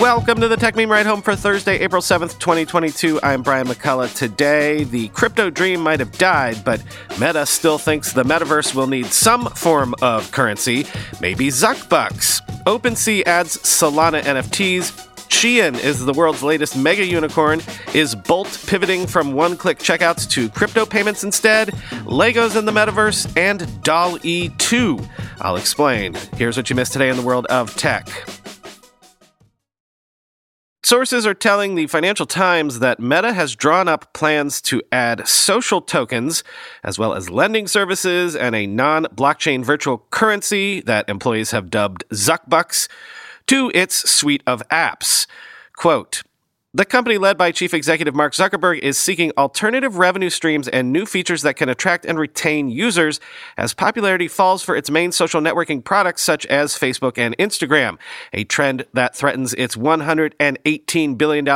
Welcome to the Techmeme Ride Home for Thursday, April 7th, 2022. I'm Brian McCullough. Today, the crypto dream might have died, but Meta still thinks the metaverse will need some form of currency, maybe Zuckbucks. OpenSea adds Solana NFTs. Shein is the world's latest mega unicorn. Is Bolt pivoting from one click checkouts to crypto payments instead? Legos in the metaverse and DALL-E 2. I'll explain. Here's what you missed today in the world of tech. Sources are telling the Financial Times that Meta has drawn up plans to add social tokens, as well as lending services and a non blockchain virtual currency that employees have dubbed Zuckbucks, to its suite of apps. Quote, the company led by Chief Executive Mark Zuckerberg is seeking alternative revenue streams and new features that can attract and retain users as popularity falls for its main social networking products such as Facebook and Instagram, a trend that threatens its $118 billion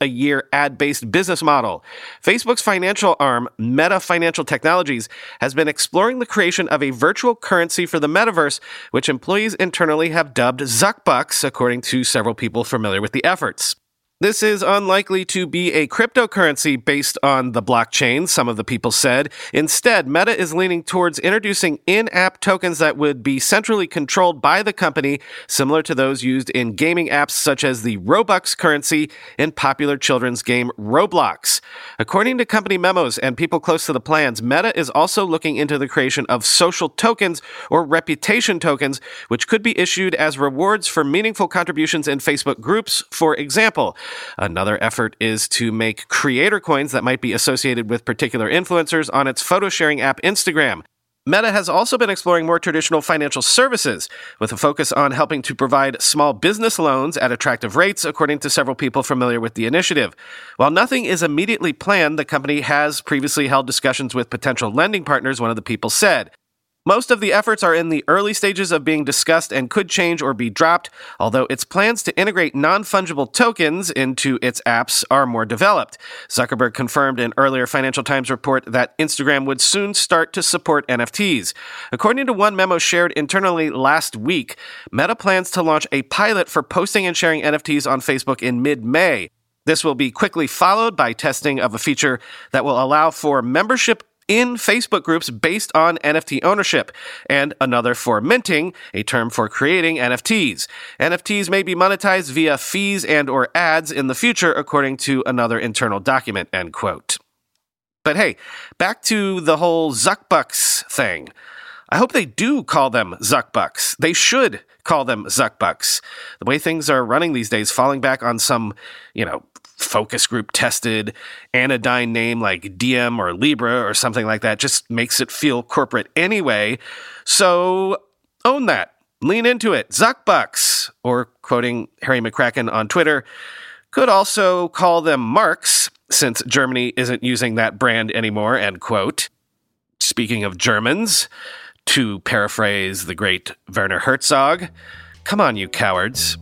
a year ad based business model. Facebook's financial arm, Meta Financial Technologies, has been exploring the creation of a virtual currency for the metaverse, which employees internally have dubbed Zuckbucks, according to several people familiar with the efforts. This is unlikely to be a cryptocurrency based on the blockchain, some of the people said. Instead, Meta is leaning towards introducing in app tokens that would be centrally controlled by the company, similar to those used in gaming apps such as the Robux currency in popular children's game Roblox. According to company memos and people close to the plans, Meta is also looking into the creation of social tokens or reputation tokens, which could be issued as rewards for meaningful contributions in Facebook groups, for example. Another effort is to make creator coins that might be associated with particular influencers on its photo sharing app Instagram. Meta has also been exploring more traditional financial services, with a focus on helping to provide small business loans at attractive rates, according to several people familiar with the initiative. While nothing is immediately planned, the company has previously held discussions with potential lending partners, one of the people said. Most of the efforts are in the early stages of being discussed and could change or be dropped, although its plans to integrate non fungible tokens into its apps are more developed. Zuckerberg confirmed in earlier Financial Times report that Instagram would soon start to support NFTs. According to one memo shared internally last week, Meta plans to launch a pilot for posting and sharing NFTs on Facebook in mid May. This will be quickly followed by testing of a feature that will allow for membership in Facebook groups based on NFT ownership, and another for minting, a term for creating NFTs. NFTs may be monetized via fees and or ads in the future, according to another internal document, end quote. But hey, back to the whole Zuckbucks thing. I hope they do call them Zuckbucks. They should call them Zuckbucks. The way things are running these days, falling back on some, you know, focus group tested anodyne name like Diem or Libra or something like that just makes it feel corporate anyway. So own that. Lean into it. Zuckbucks, or quoting Harry McCracken on Twitter, could also call them Marks since Germany isn't using that brand anymore, end quote. Speaking of Germans, to paraphrase the great Werner Herzog, come on, you cowards.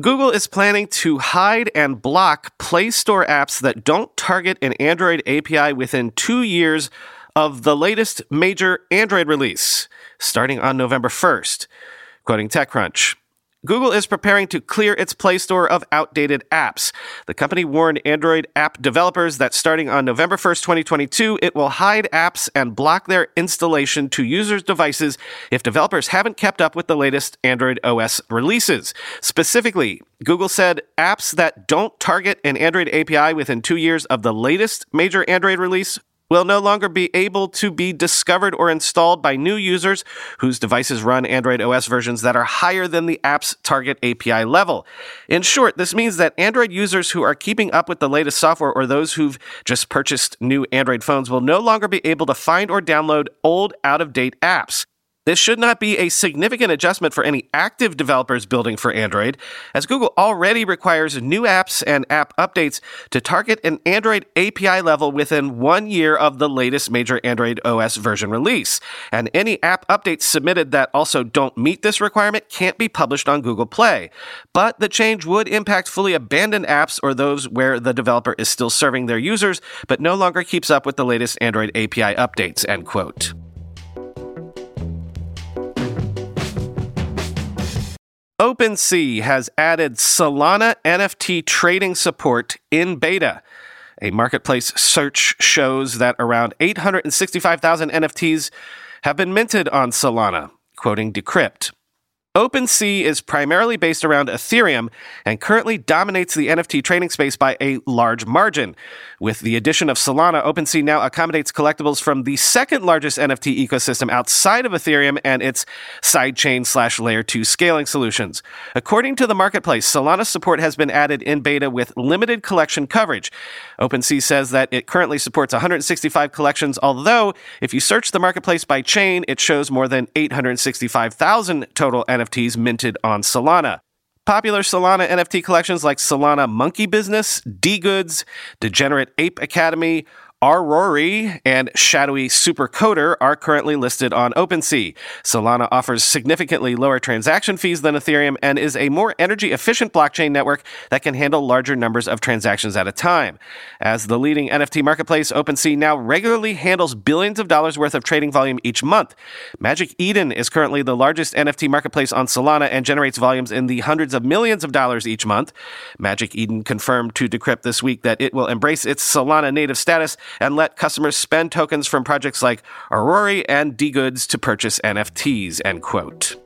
Google is planning to hide and block Play Store apps that don't target an Android API within two years of the latest major Android release, starting on November 1st. Quoting TechCrunch. Google is preparing to clear its Play Store of outdated apps. The company warned Android app developers that starting on November 1st, 2022, it will hide apps and block their installation to users' devices if developers haven't kept up with the latest Android OS releases. Specifically, Google said apps that don't target an Android API within two years of the latest major Android release will no longer be able to be discovered or installed by new users whose devices run Android OS versions that are higher than the app's target API level. In short, this means that Android users who are keeping up with the latest software or those who've just purchased new Android phones will no longer be able to find or download old, out of date apps. This should not be a significant adjustment for any active developers building for Android, as Google already requires new apps and app updates to target an Android API level within one year of the latest major Android OS version release. And any app updates submitted that also don't meet this requirement can't be published on Google Play. But the change would impact fully abandoned apps or those where the developer is still serving their users but no longer keeps up with the latest Android API updates, end quote. OpenSea has added Solana NFT trading support in beta. A marketplace search shows that around 865,000 NFTs have been minted on Solana, quoting Decrypt. OpenSea is primarily based around Ethereum and currently dominates the NFT trading space by a large margin. With the addition of Solana, OpenSea now accommodates collectibles from the second largest NFT ecosystem outside of Ethereum and its sidechain slash layer 2 scaling solutions. According to the marketplace, Solana support has been added in beta with limited collection coverage. OpenSea says that it currently supports 165 collections, although if you search the marketplace by chain, it shows more than 865,000 total NFTs NFTs minted on Solana. Popular Solana NFT collections like Solana Monkey Business, DeGods, Degenerate Ape Academy, Aurory and Shadowy Supercoder are currently listed on OpenSea. Solana offers significantly lower transaction fees than Ethereum and is a more energy efficient blockchain network that can handle larger numbers of transactions at a time. As the leading NFT marketplace, OpenSea now regularly handles billions of dollars worth of trading volume each month. Magic Eden is currently the largest NFT marketplace on Solana and generates volumes in the hundreds of millions of dollars each month. Magic Eden confirmed to Decrypt this week that it will embrace its Solana native status and let customers spend tokens from projects like Aurory and DeGods to purchase NFTs, end quote.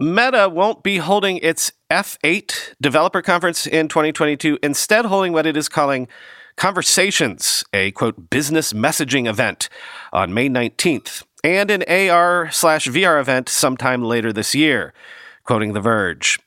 Meta won't be holding its F8 developer conference in 2022, instead, holding what it is calling Conversations, a quote, business messaging event on May 19th, and an AR slash VR event sometime later this year, quoting The Verge.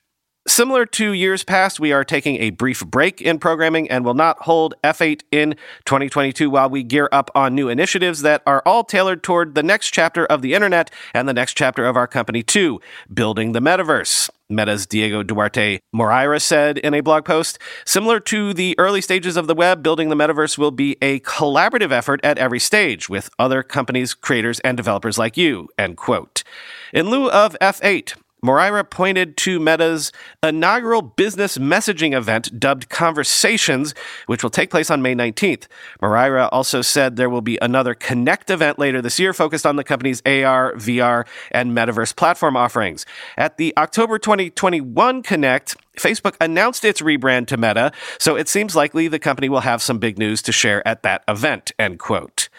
Similar to years past, we are taking a brief break in programming and will not hold F8 in 2022 while we gear up on new initiatives that are all tailored toward the next chapter of the internet and the next chapter of our company too, building the metaverse. Meta's Diego Duarte Moreira said in a blog post, similar to the early stages of the web, building the metaverse will be a collaborative effort at every stage with other companies, creators, and developers like you, end quote. In lieu of F8, Moreira pointed to Meta's inaugural business messaging event dubbed Conversations, which will take place on May 19th. Moreira also said there will be another Connect event later this year focused on the company's AR, VR, and metaverse platform offerings. At the October 2021 Connect, Facebook announced its rebrand to Meta, so it seems likely the company will have some big news to share at that event, end quote.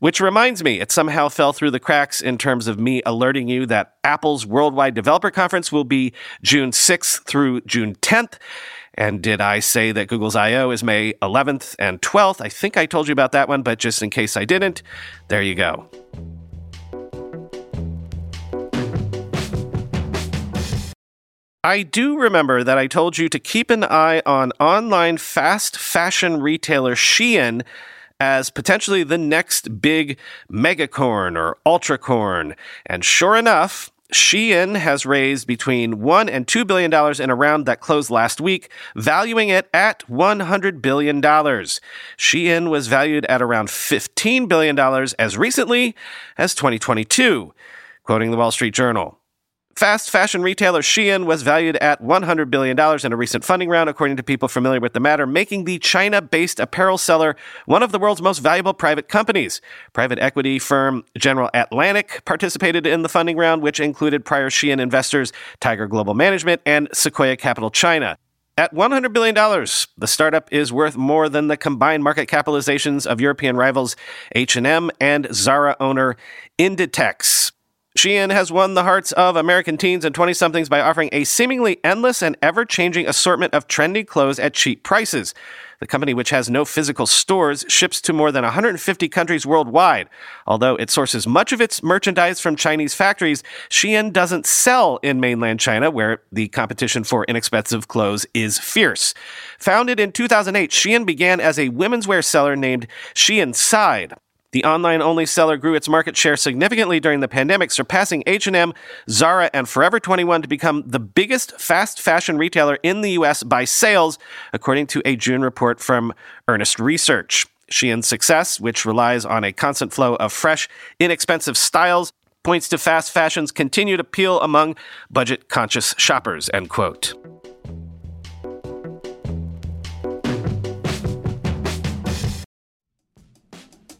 Which reminds me, it somehow fell through the cracks in terms of me alerting you that Apple's Worldwide Developer Conference will be June 6th through June 10th. And did I say that Google's I.O. is May 11th and 12th? I think I told you about that one, but just in case I didn't, there you go. I do remember that I told you to keep an eye on online fast fashion retailer Shein as potentially the next big megacorn or ultracorn. And sure enough, Shein has raised between one and two billion dollars in a round that closed last week, valuing it at one hundred billion dollars. Shein was valued at around fifteen billion dollars as recently as 2022, quoting the Wall Street Journal. Fast fashion retailer Shein was valued at $100 billion in a recent funding round, according to people familiar with the matter, making the China based apparel seller one of the world's most valuable private companies. Private equity firm General Atlantic participated in the funding round, which included prior Shein investors Tiger Global Management and Sequoia Capital China. At $100 billion, the startup is worth more than the combined market capitalizations of European rivals H&M and Zara owner Inditex. Shein has won the hearts of American teens and 20 somethings by offering a seemingly endless and ever changing assortment of trendy clothes at cheap prices. The company, which has no physical stores, ships to more than 150 countries worldwide. Although it sources much of its merchandise from Chinese factories, Shein doesn't sell in mainland China, where the competition for inexpensive clothes is fierce. Founded in 2008, Shein began as a women's wear seller named SheInside. The online-only seller grew its market share significantly during the pandemic, surpassing H&M, Zara, and Forever 21 to become the biggest fast fashion retailer in the US by sales, according to a June report from Earnest Research. Shein's success, which relies on a constant flow of fresh, inexpensive styles, points to fast fashion's continued appeal among budget-conscious shoppers, end quote.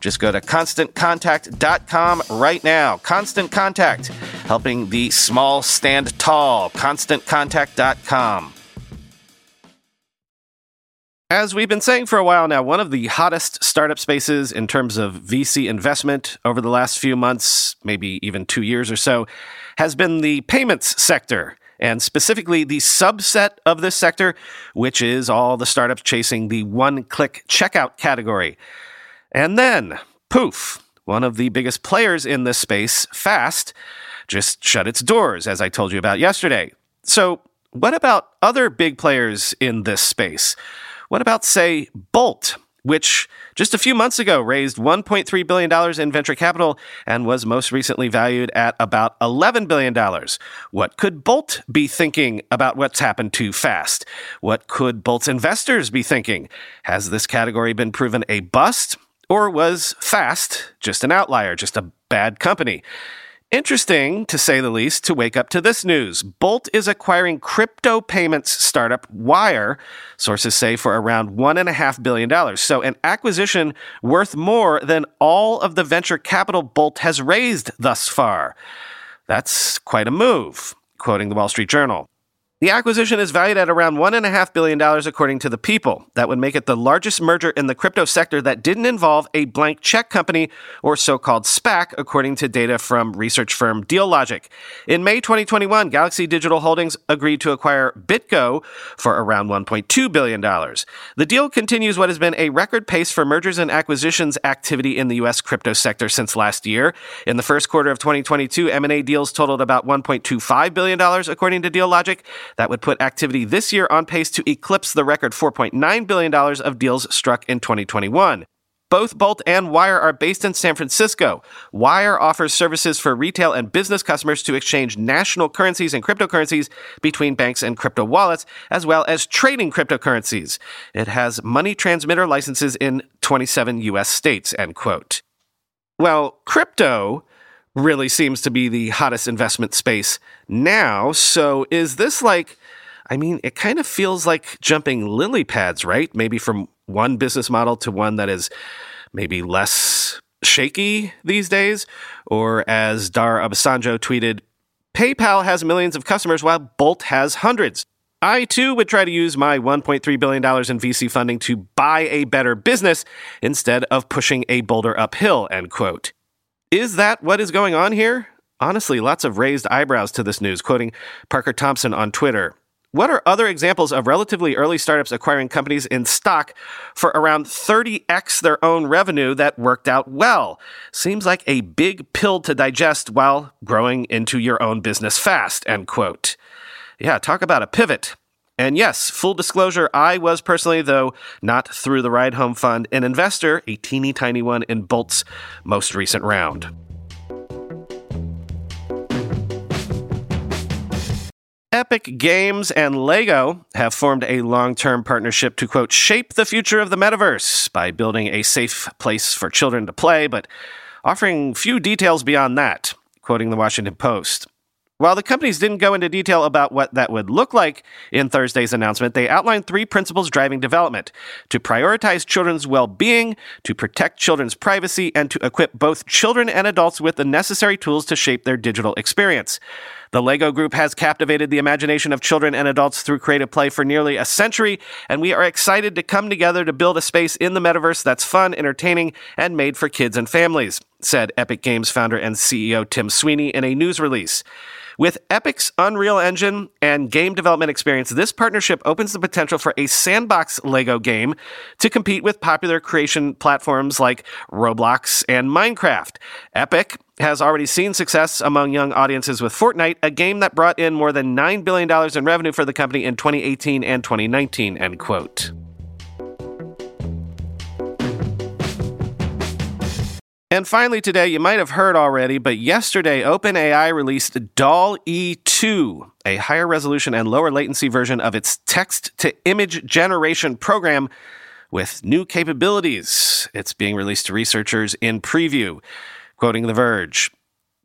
Just go to constantcontact.com right now. Constant Contact, helping the small stand tall. ConstantContact.com. As we've been saying for a while now, one of the hottest startup spaces in terms of VC investment over the last few months, maybe even two years or so, has been the payments sector and specifically the subset of this sector, which is all the startups chasing the one click checkout category. And then, poof, one of the biggest players in this space, Fast, just shut its doors, as I told you about yesterday. So, what about other big players in this space? What about, say, Bolt, which just a few months ago raised $1.3 billion in venture capital and was most recently valued at about $11 billion? What could Bolt be thinking about what's happened to Fast? What could Bolt's investors be thinking? Has this category been proven a bust? Or was Fast just an outlier, just a bad company? Interesting, to say the least, to wake up to this news. Bolt is acquiring crypto payments startup Wyre, sources say for around $1.5 billion. So, an acquisition worth more than all of the venture capital Bolt has raised thus far. That's quite a move, quoting the Wall Street Journal. The acquisition is valued at around $1.5 billion, according to the People. That would make it the largest merger in the crypto sector that didn't involve a blank check company or so called SPAC, according to data from research firm Dealogic. In May 2021, Galaxy Digital Holdings agreed to acquire BitGo for around $1.2 billion. The deal continues what has been a record pace for mergers and acquisitions activity in the U.S. crypto sector since last year. In the first quarter of 2022, M&A deals totaled about $1.25 billion, according to Dealogic. That would put activity this year on pace to eclipse the record $4.9 billion of deals struck in 2021. Both Bolt and Wyre are based in San Francisco. Wyre offers services for retail and business customers to exchange national currencies and cryptocurrencies between banks and crypto wallets, as well as trading cryptocurrencies. It has money transmitter licenses in 27 U.S. states, end quote. Well, crypto really seems to be the hottest investment space now. So is this like, I mean, it kind of feels like jumping lily pads, right? Maybe from one business model to one that is maybe less shaky these days. Or as Dar Obasanjo tweeted, PayPal has millions of customers while Bolt has hundreds. I too would try to use my $1.3 billion in VC funding to buy a better business instead of pushing a boulder uphill, end quote. Is that what is going on here? Honestly, lots of raised eyebrows to this news, quoting Parker Thompson on Twitter. What are other examples of relatively early startups acquiring companies in stock for around 30x their own revenue that worked out well? Seems like a big pill to digest while growing into your own business fast, end quote. Yeah, talk about a pivot. And yes, full disclosure, I was personally, though not through the Ride Home Fund, an investor, a teeny tiny one in Bolt's most recent round. Epic Games and Lego have formed a long term partnership to, quote, shape the future of the metaverse by building a safe place for children to play, but offering few details beyond that, quoting the Washington Post. While the companies didn't go into detail about what that would look like in Thursday's announcement, they outlined three principles driving development to prioritize children's well being, to protect children's privacy, and to equip both children and adults with the necessary tools to shape their digital experience. The LEGO Group has captivated the imagination of children and adults through creative play for nearly a century, and we are excited to come together to build a space in the metaverse that's fun, entertaining, and made for kids and families, said Epic Games founder and CEO Tim Sweeney in a news release. With Epic's Unreal Engine and game development experience, this partnership opens the potential for a sandbox LEGO game to compete with popular creation platforms like Roblox and Minecraft. Epic has already seen success among young audiences with Fortnite, a game that brought in more than $9 billion in revenue for the company in 2018 and 2019, end quote. And finally, today, you might have heard already, but yesterday, OpenAI released DALL-E 2, a higher resolution and lower latency version of its text to image generation program with new capabilities. It's being released to researchers in preview. Quoting The Verge.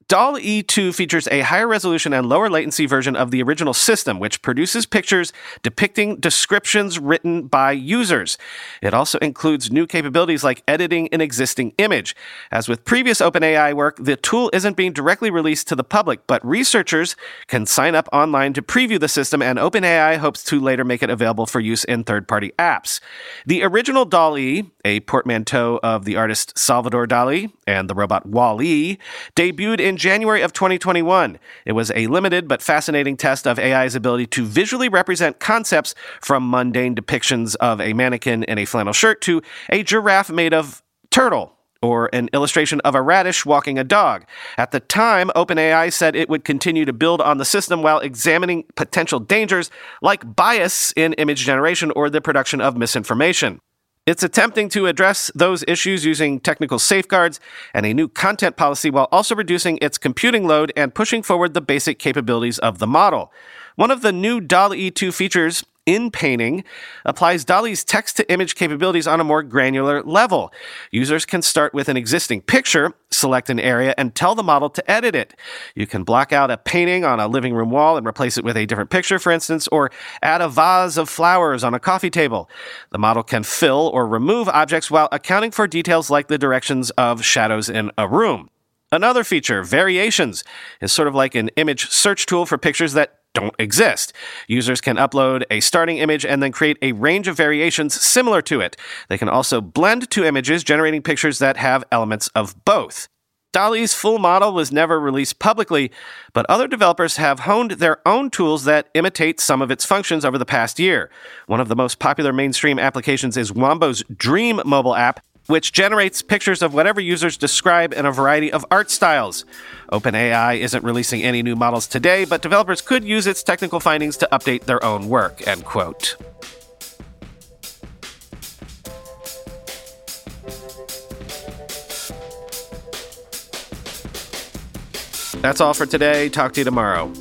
DALL-E 2 features a higher resolution and lower latency version of the original system, which produces pictures depicting descriptions written by users. It also includes new capabilities like editing an existing image. As with previous OpenAI work, the tool isn't being directly released to the public, but researchers can sign up online to preview the system, and OpenAI hopes to later make it available for use in third party apps. The original DALL-E, a portmanteau of the artist Salvador Dali and the robot WALL-E, debuted in in January of 2021. It was a limited but fascinating test of AI's ability to visually represent concepts from mundane depictions of a mannequin in a flannel shirt to a giraffe made of turtle or an illustration of a radish walking a dog. At the time, OpenAI said it would continue to build on the system while examining potential dangers like bias in image generation or the production of misinformation. It's attempting to address those issues using technical safeguards and a new content policy while also reducing its computing load and pushing forward the basic capabilities of the model. One of the new DALL-E 2 features in painting applies DALL-E's text to image capabilities on a more granular level. Users can start with an existing picture, select an area, and tell the model to edit it. You can block out a painting on a living room wall and replace it with a different picture, for instance, or add a vase of flowers on a coffee table. The model can fill or remove objects while accounting for details like the directions of shadows in a room. Another feature, variations, is sort of like an image search tool for pictures that don't exist. Users can upload a starting image and then create a range of variations similar to it. They can also blend two images, generating pictures that have elements of both. DALL-E's full model was never released publicly, but other developers have honed their own tools that imitate some of its functions over the past year. One of the most popular mainstream applications is Wombo's Dream mobile app, which generates pictures of whatever users describe in a variety of art styles. OpenAI isn't releasing any new models today, but developers could use its technical findings to update their own work, end quote. That's all for today. Talk to you tomorrow.